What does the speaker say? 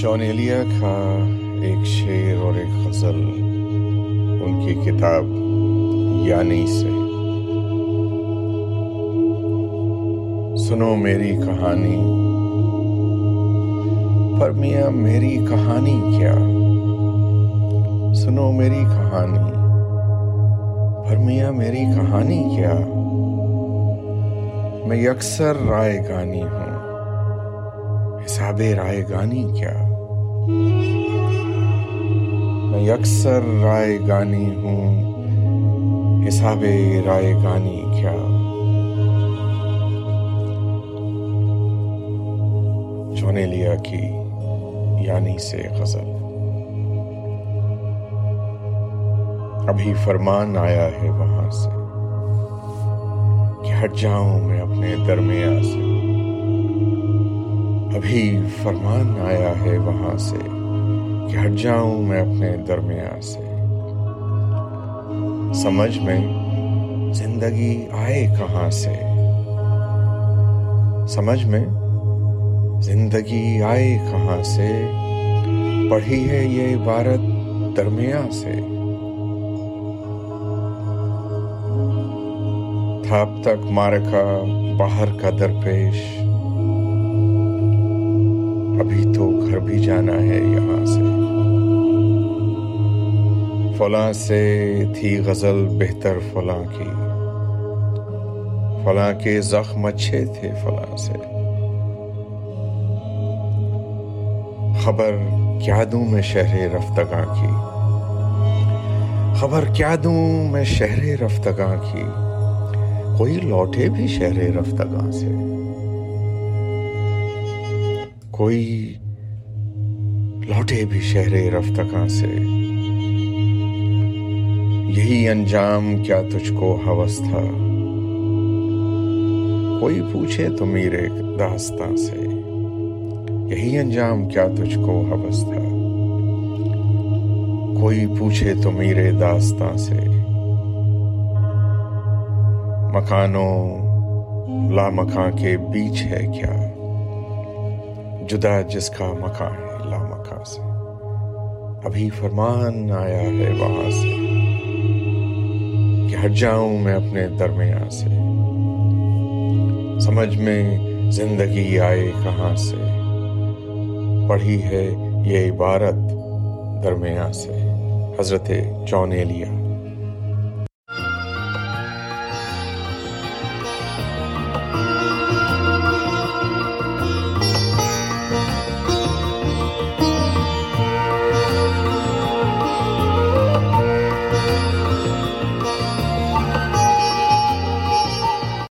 جونیلیا کا ایک شعر اور ایک غزل، ان کی کتاب یعنی سے۔ سنو میری کہانی۔ پر میاں، میری کہانی کیا؟ سنو میری کہانی۔ پر میاں، میری کہانی کیا؟ میں یکسر رائے گانی ہوں۔ حساب رائے گانی کیا؟ میں یکسر رائے گانی ہوں، حساب رائے گانی کیا؟ چونے لیا کی یعنی سے غزل۔ ابھی فرمان آیا ہے وہاں سے کہ ہٹ جاؤں میں اپنے درمیان سے۔ ابھی فرمان آیا ہے وہاں سے کہ ہٹ جاؤں میں اپنے درمیان سے۔ سمجھ میں زندگی آئے کہاں سے؟ سمجھ میں زندگی آئے کہاں سے؟ پڑھی ہے یہ عبارت درمیان سے۔ تھا تک مارکا باہر کا درپیش۔ ابھی تو گھر بھی جانا ہے یہاں سے۔ فلاں سے تھی غزل بہتر فلاں کی۔ فلاں کے زخم اچھے تھے فلاں سے۔ خبر کیا دوں میں شہر رفتگاں کی۔ خبر کیا دوں میں شہر رفتگاں کی۔ کوئی لوٹے بھی شہر رفتگاں سے۔ کوئی لوٹے بھی شہر رفتگاں سے۔ یہی انجام کیا تجھ کو ہوس تھا؟ کوئی پوچھے تو میرے داستان سے۔ یہی انجام کیا تجھ کو ہوس تھا؟ کوئی پوچھے تو میرے داستان سے۔ مکانوں لا مکان کے بیچ ہے کیا؟ جدا جس کا مکان ہے، لا مکان سے۔ ابھی فرمان آیا ہے وہاں سے کہ ہٹ جاؤں میں اپنے درمیان سے۔ سمجھ میں زندگی آئے کہاں سے؟ پڑھی ہے یہ عبارت درمیان سے۔ حضرت چونیلیا